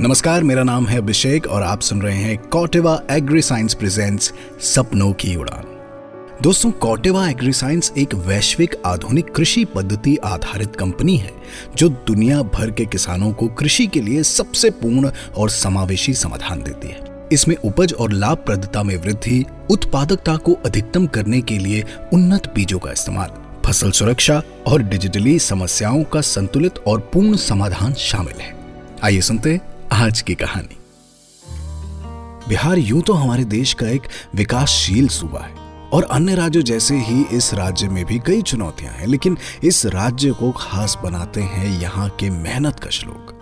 नमस्कार, मेरा नाम है अभिषेक और आप सुन रहे हैं कॉटेवा एग्री साइंस प्रेजेंट्स सपनों की उड़ान। दोस्तों, कॉटेवा एग्री साइंस एक वैश्विक आधुनिक कृषि पद्धति आधारित कंपनी है, जो दुनिया भर के किसानों को कृषि के लिए सबसे पूर्ण और समावेशी समाधान देती है। इसमें उपज और लाभप्रदता में वृद्धि, उत्पादकता को अधिकतम करने के लिए उन्नत बीजों का इस्तेमाल, फ़सल सुरक्षा और डिजिटली समस्याओं का संतुलित और पूर्ण समाधान शामिल है। आइए सुनते आज की कहानी। बिहार यूँ तो हमारे देश का एक विकासशील सूबा है और अन्य राज्यों जैसे ही इस राज्य में भी कई चुनौतियाँ हैं, लेकिन इस राज्य को खास बनाते हैं यहाँ के मेहनत कश लोग।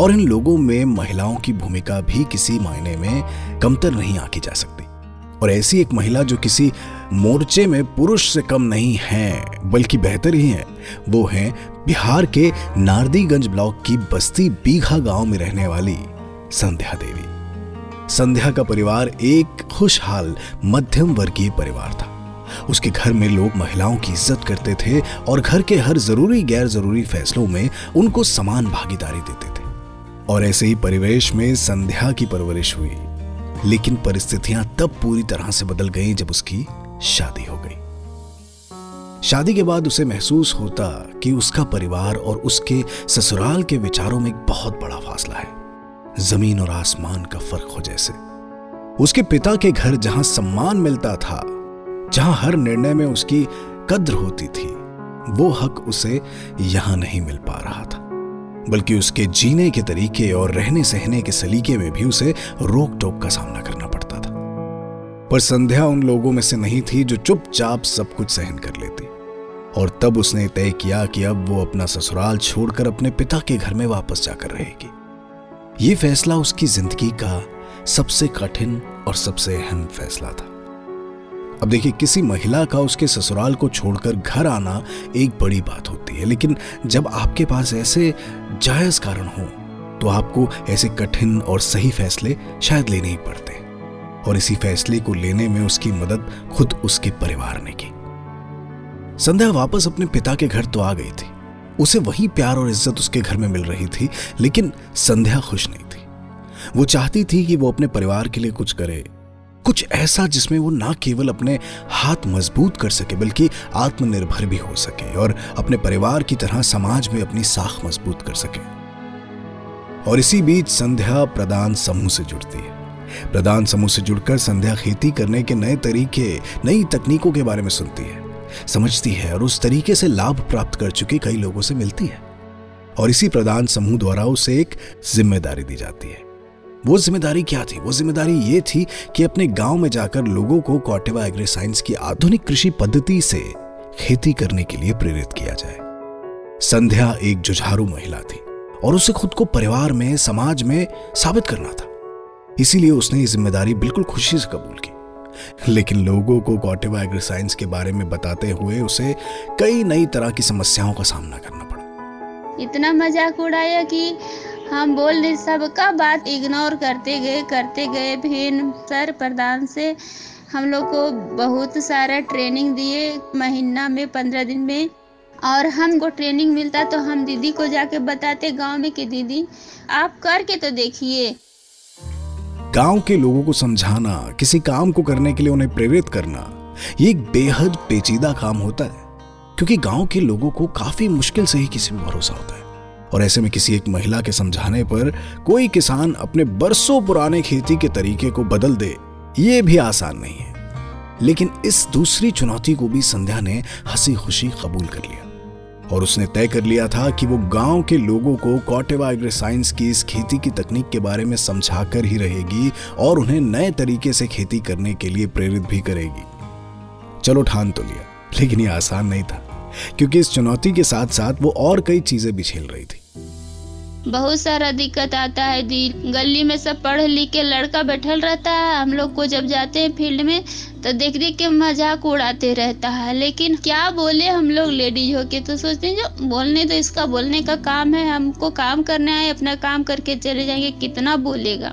और इन लोगों में महिलाओं की भूमिका भी किसी मायने में कमतर नहीं आकी जा सकती। और ऐसी एक महिला जो किसी मोर्चे में पुरुष से कम नहीं है, बल्कि बेहतर ही है। वो है बिहार के नारदीगंज ब्लॉक की बस्ती बीघा गाँव में रहने वाली संध्या देवी। संध्या का परिवार एक खुशहाल, मध्यम वर्गीय परिवार था। उसके घर में लोग महिलाओं की इज़्ज़त करते थे और घर के हर ज़रूरी गैर ज़रूरी फैसलों में उनको समान भागीदारी देते थे। और ऐसे ही परिवेश में संध्या की परवरिश हुई। लेकिन परिस्थितियाँ तब पूरी तरह से बदल गईं जब उसकी शादी हो गई। शादी के बाद उसे महसूस होता कि उसका परिवार और उसके ससुराल के विचारों में एक बहुत बड़ा फासला है। ज़मीन और आसमान का फ़र्क हो जैसे। उसके पिता के घर जहाँ सम्मान मिलता था, जहाँ हर निर्णय में उसकी कद्र होती थी, वो हक उसे यहाँ नहीं मिल पा रहा था। बल्कि उसके जीने के तरीके और रहने सहने के सलीके में भी उसे रोक टोक का सामना करना पड़ता था। पर संध्या उन लोगों में से नहीं थी जो चुपचाप सब कुछ सहन कर लेती। और तब उसने तय किया कि अब वो अपना ससुराल छोड़कर अपने पिता के घर में वापस जाकर रहेगी। ये फैसला उसकी ज़िंदगी का सबसे कठिन और सबसे अहम फैसला था। अब देखिए, किसी महिला का उसके ससुराल को छोड़कर घर आना एक बड़ी बात होती है, लेकिन जब आपके पास ऐसे जायज़ कारण हो तो आपको ऐसे कठिन और सही फैसले शायद लेने ही पड़ते और इसी फैसले को लेने में उसकी मदद खुद उसके परिवार ने की। संध्या वापस अपने पिता के घर तो आ गई थी। उसे वही प्यार और इज़्ज़त उसके घर में मिल रही थी, लेकिन संध्या खुश नहीं थी। वो चाहती थी कि वो अपने परिवार के लिए कुछ करे कुछ ऐसा जिसमें वो ना केवल अपने हाथ मज़बूत कर सके, बल्कि आत्मनिर्भर भी हो सके और अपने परिवार की तरह समाज में अपनी साख मज़बूत कर सके। और इसी बीच संध्या प्रदान समूह से जुड़ती है। प्रदान समूह से जुड़कर संध्या खेती करने के नए तरीके, नई तकनीकों के बारे में सुनती है, समझती है और उस तरीके से लाभ प्राप्त कर चुके कई लोगों से मिलती है। और इसी प्रदान समूह द्वारा उसे एक ज़िम्मेदारी दी जाती है। वो ज़िम्मेदारी क्या थी? वो ज़िम्मेदारी ये थी कि अपने गाँव में जाकर लोगों को कॉटेवा एग्री साइंस की आधुनिक कृषि पद्धति से खेती करने के लिए प्रेरित किया जाए। संध्या एक जुझारू महिला थी और उसे खुद को परिवार में, समाज में साबित करना था। इसीलिए उसने ये ज़िम्मेदारी बिल्कुल खुशी से कबूल की। लेकिन लोगों को कॉटेवा एग्रीसाइंस के बारे में बताते हुए उसे कई नई तरह की समस्याओं का सामना करना पड़ा। इतना मज़ाक उड़ाया कि हम बोल रहे सबका बात इग्नोर करते गए करते गए। फिर सर प्रधान से हम लोग को बहुत सारा ट्रेनिंग दिए महीना में, पंद्रह दिन में। और हमको ट्रेनिंग मिलता तो हम दीदी को जाके बताते, गाँव में कि दीदी। आप करके तो देखिए। गाँव के लोगों को समझाना, किसी काम को करने के लिए उन्हें प्रेरित करना, ये एक बेहद पेचीदा काम होता है। क्योंकि गाँव के लोगों को काफ़ी मुश्किल से ही किसी पर भरोसा होता है। और ऐसे में किसी एक महिला के समझाने पर कोई किसान अपने बरसों पुराने खेती के तरीके को बदल दे, ये भी आसान नहीं है। लेकिन इस दूसरी चुनौती को भी संध्या ने हँसी खुशी कबूल कर लिया। और उसने तय कर लिया था कि वो गाँव के लोगों को कॉटेवा एग्री साइंस की इस खेती की तकनीक के बारे में समझाकर ही रहेगी और उन्हें नए तरीके से खेती करने के लिए प्रेरित भी करेगी। चलो ठान तो लिया, लेकिन ये आसान नहीं था। क्योंकि इस चुनौती के साथ साथ वो और कई चीज़ें भी झेल रही थी। बहुत सारा दिक्कत आता है दी गली में सब पढ़ लिख के लड़का बैठल रहता है। हम लोग को जब जाते हैं फ़ील्ड में तो देख देख के मज़ाक उड़ाते रहता है। लेकिन क्या बोले हम लोग लेडीज़ हो के? तो सोचते हैं जो बोलने तो इसका बोलने का काम है। हमको काम करना है अपना काम करके चले जाएँगे। कितना बोलेगा?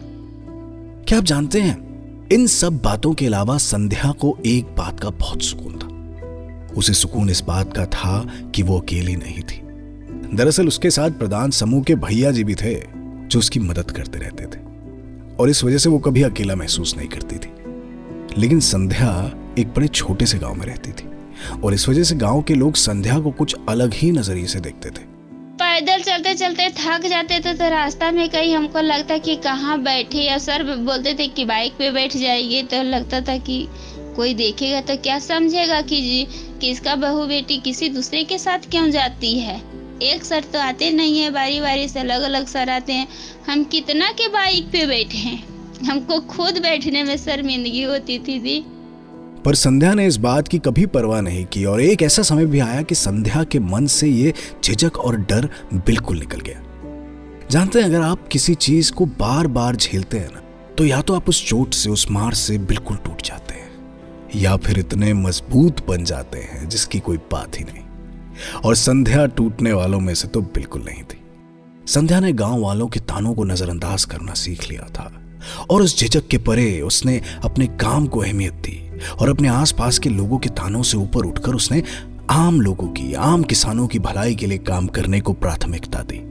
क्या आप जानते हैं इन सब बातों के अलावा संध्या को एक बात का बहुत सुकून था। उसे सुकून इस बात का था कि वो अकेली नहीं थी। दरअसल उसके साथ प्रधान समूह के भैया जी भी थे, जो उसकी मदद करते रहते थे। और इस वजह से वो कभी अकेला महसूस नहीं करती थी। लेकिन संध्या एक बड़े छोटे से गाँव में रहती थी, और इस वजह से गाँव के लोग संध्या को कुछ अलग ही नज़रिए से देखते थे। पैदल चलते चलते थक जाते थे तो रास्ता में कहीं हमको लगता कि कहाँ बैठे या सर बोलते थे कि बाइक पे बैठ जाइए तो लगता था कि कोई देखेगा तो क्या समझेगा कि जी, किसका बहू बेटी किसी दूसरे के साथ क्यों जाती है? एक सर तो आते नहीं है बारी बारी से अलग अलग सर आते हैं। हम कितना के बाइक पे बैठे हैं? हमको खुद बैठने में शर्मिंदगी होती थी दी पर संध्या ने इस बात की कभी परवाह नहीं की और एक ऐसा समय भी आया कि संध्या के मन से ये झिझक और डर बिल्कुल निकल गया। जानते हैं, अगर आप किसी चीज़ को बार बार झेलते हैं ना तो या तो आप उस चोट से, उस मार से बिल्कुल टूट जाते हैं। या फिर इतने मज़बूत बन जाते हैं जिसकी कोई बात ही नहीं। और संध्या टूटने वालों में से तो बिल्कुल नहीं थी। संध्या ने गाँव वालों के तानों को नजरअंदाज करना सीख लिया था। और उस झिझक के परे उसने अपने काम को अहमियत दी और अपने आसपास के लोगों के तानों से ऊपर उठकर उसने आम लोगों की, आम किसानों की भलाई के लिए काम करने को प्राथमिकता दी।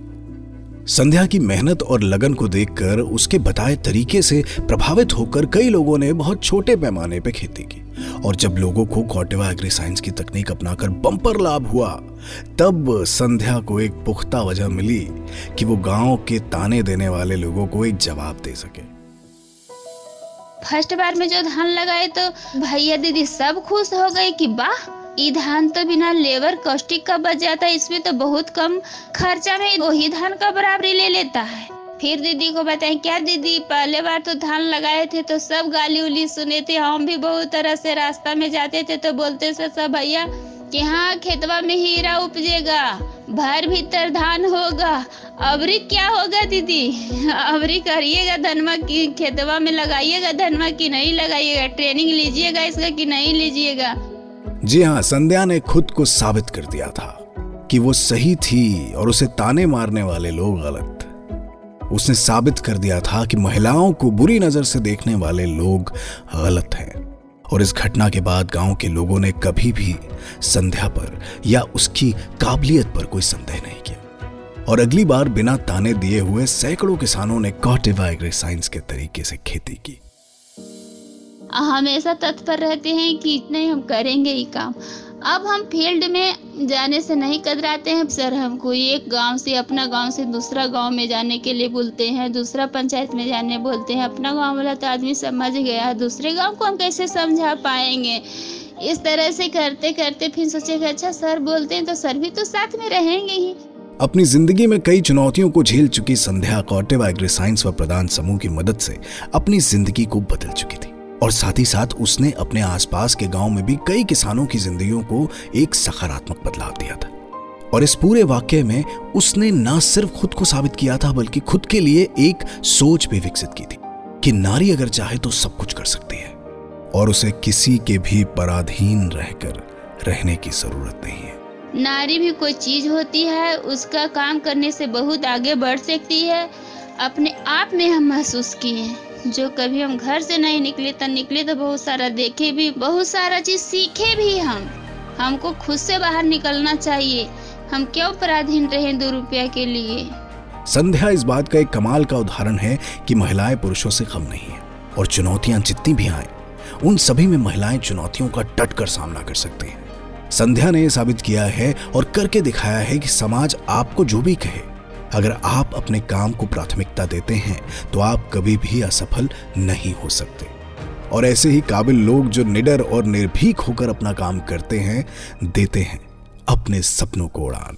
संध्या की मेहनत और लगन को देखकर उसके बताए तरीके से प्रभावित होकर कई लोगों ने बहुत छोटे पैमाने पर खेती की। और जब लोगों को कॉटेवा एग्री साइंस की तकनीक अपनाकर बम्पर लाभ हुआ, तब संध्या को एक पुख्ता वजह मिली कि वो गाँव के ताने देने वाले लोगों को एक जवाब दे सके। फ़र्स्ट बार में जो धान लगाए तो भैया दीदी सब खुश हो गए कि वाह ये धान तो बिना लेबर कॉस्टिक का बच जाता है इसमें तो बहुत कम खर्चा में वही धान का बराबरी ले लेता है। फिर दीदी को बताए, क्या दीदी, पहले बार तो धान लगाए थे तो सब गाली उली सुने थे, हम भी बहुत तरह से रास्ता में जाते थे तो बोलते थे, सब भैया, कि हाँ खेतवा में हीरा उपजेगा, भर भीतर धान होगा, अबरी क्या होगा दीदी? अबरी करिएगा धनमा की, खेतवा में लगाइएगा धनमा की नहीं लगाइएगा? ट्रेनिंग लीजिएगा इसका कि नहीं लीजिएगा? जी हाँ संध्या ने खुद को साबित कर दिया था कि वो सही थी और उसे ताने मारने वाले लोग गलत उसने साबित कर दिया था कि महिलाओं को बुरी नज़र से देखने वाले लोग गलत हैं। और इस घटना के बाद गाँव के लोगों ने कभी भी संध्या पर या उसकी काबिलियत पर कोई संदेह नहीं किया। और अगली बार बिना ताने दिए हुए सैकड़ों किसानों ने कॉटिवा एग्री साइंस के तरीके से खेती की। हमेशा तत्पर रहते हैं कि इतने हम करेंगे ही काम। अब हम फ़ील्ड में जाने से नहीं कतराते हैं। सर, हमको एक गाँव से, अपना गाँव से दूसरा गाँव में जाने के लिए बोलते हैं, दूसरा पंचायत में जाने बोलते हैं। अपना गाँव वाला तो आदमी समझ गया है दूसरे गाँव को हम कैसे समझा पाएँगे? इस तरह से करते करते फिर सोचेगा अच्छा सर बोलते हैं तो सर भी तो साथ में रहेंगे ही। अपनी ज़िंदगी में कई चुनौतियों को झेल चुकी संध्या कॉटेवा एग्री साइंस व प्रदान समूह की मदद से अपनी ज़िंदगी को बदल चुकी थी। और साथ ही साथ उसने अपने आसपास के गाँव में भी कई किसानों की जिंदगियों को एक सकारात्मक बदलाव दिया था। और इस पूरे वाक्य में उसने न सिर्फ़ खुद को साबित किया था, बल्कि खुद के लिए एक सोच भी विकसित की थी कि नारी अगर चाहे तो सब कुछ कर सकती है और उसे किसी के भी पराधीन रहकर रहने की ज़रूरत नहीं है। नारी भी कोई चीज़ होती है, उसका काम करने से बहुत आगे बढ़ सकती है। अपने आप में हम महसूस किए जो कभी हम घर से नहीं निकले तो निकले तो बहुत सारा देखे भी, बहुत सारा चीज़ सीखे भी हम। हमको खुद से बाहर निकलना चाहिए। हम क्यों पराधीन रहे दो रुपया के लिए? संध्या, इस बात का एक कमाल का उदाहरण है कि महिलाएँ पुरुषों से कम नहीं है और चुनौतियाँ जितनी भी आए, उन सभी में महिलाएँ चुनौतियों का डट कर सामना कर सकती हैं। संध्या ने यह साबित किया है और करके दिखाया है कि समाज आपको जो भी कहे अगर आप अपने काम को प्राथमिकता देते हैं तो आप कभी भी असफल नहीं हो सकते। और ऐसे ही काबिल लोग जो निडर और निर्भीक होकर अपना काम करते हैं, देते हैं अपने सपनों को उड़ान।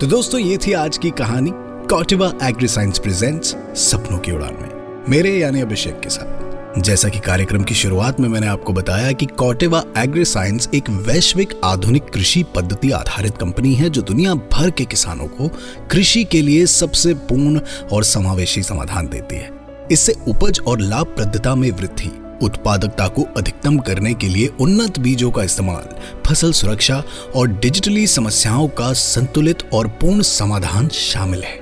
तो दोस्तों, ये थी आज की कहानी, कॉटिवा एग्री साइंस प्रेजेंट्स सपनों की उड़ान में। मेरे यानी अभिषेक के साथ। जैसा कि कार्यक्रम की शुरुआत में मैंने आपको बताया कि कॉटेवा एग्री साइंस एक वैश्विक आधुनिक कृषि पद्धति आधारित कंपनी है जो दुनिया भर के किसानों को कृषि के लिए सबसे पूर्ण और समावेशी समाधान देती है। इससे उपज और लाभप्रदता में वृद्धि, उत्पादकता को अधिकतम करने के लिए उन्नत बीजों का इस्तेमाल, फ़सल सुरक्षा और डिजिटली समस्याओं का संतुलित और पूर्ण समाधान शामिल है।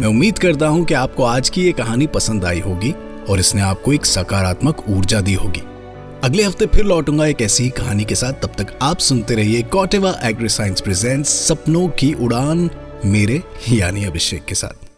मैं उम्मीद करता हूँ कि आपको आज की ये कहानी पसंद आई होगी। और इसने आपको एक सकारात्मक ऊर्जा दी होगी। अगले हफ़्ते फिर लौटूँगा एक ऐसी ही कहानी के साथ। तब तक आप सुनते रहिए कॉटेवा एग्री साइंस प्रेजेंट्स, सपनों की उड़ान मेरे यानी अभिषेक के साथ।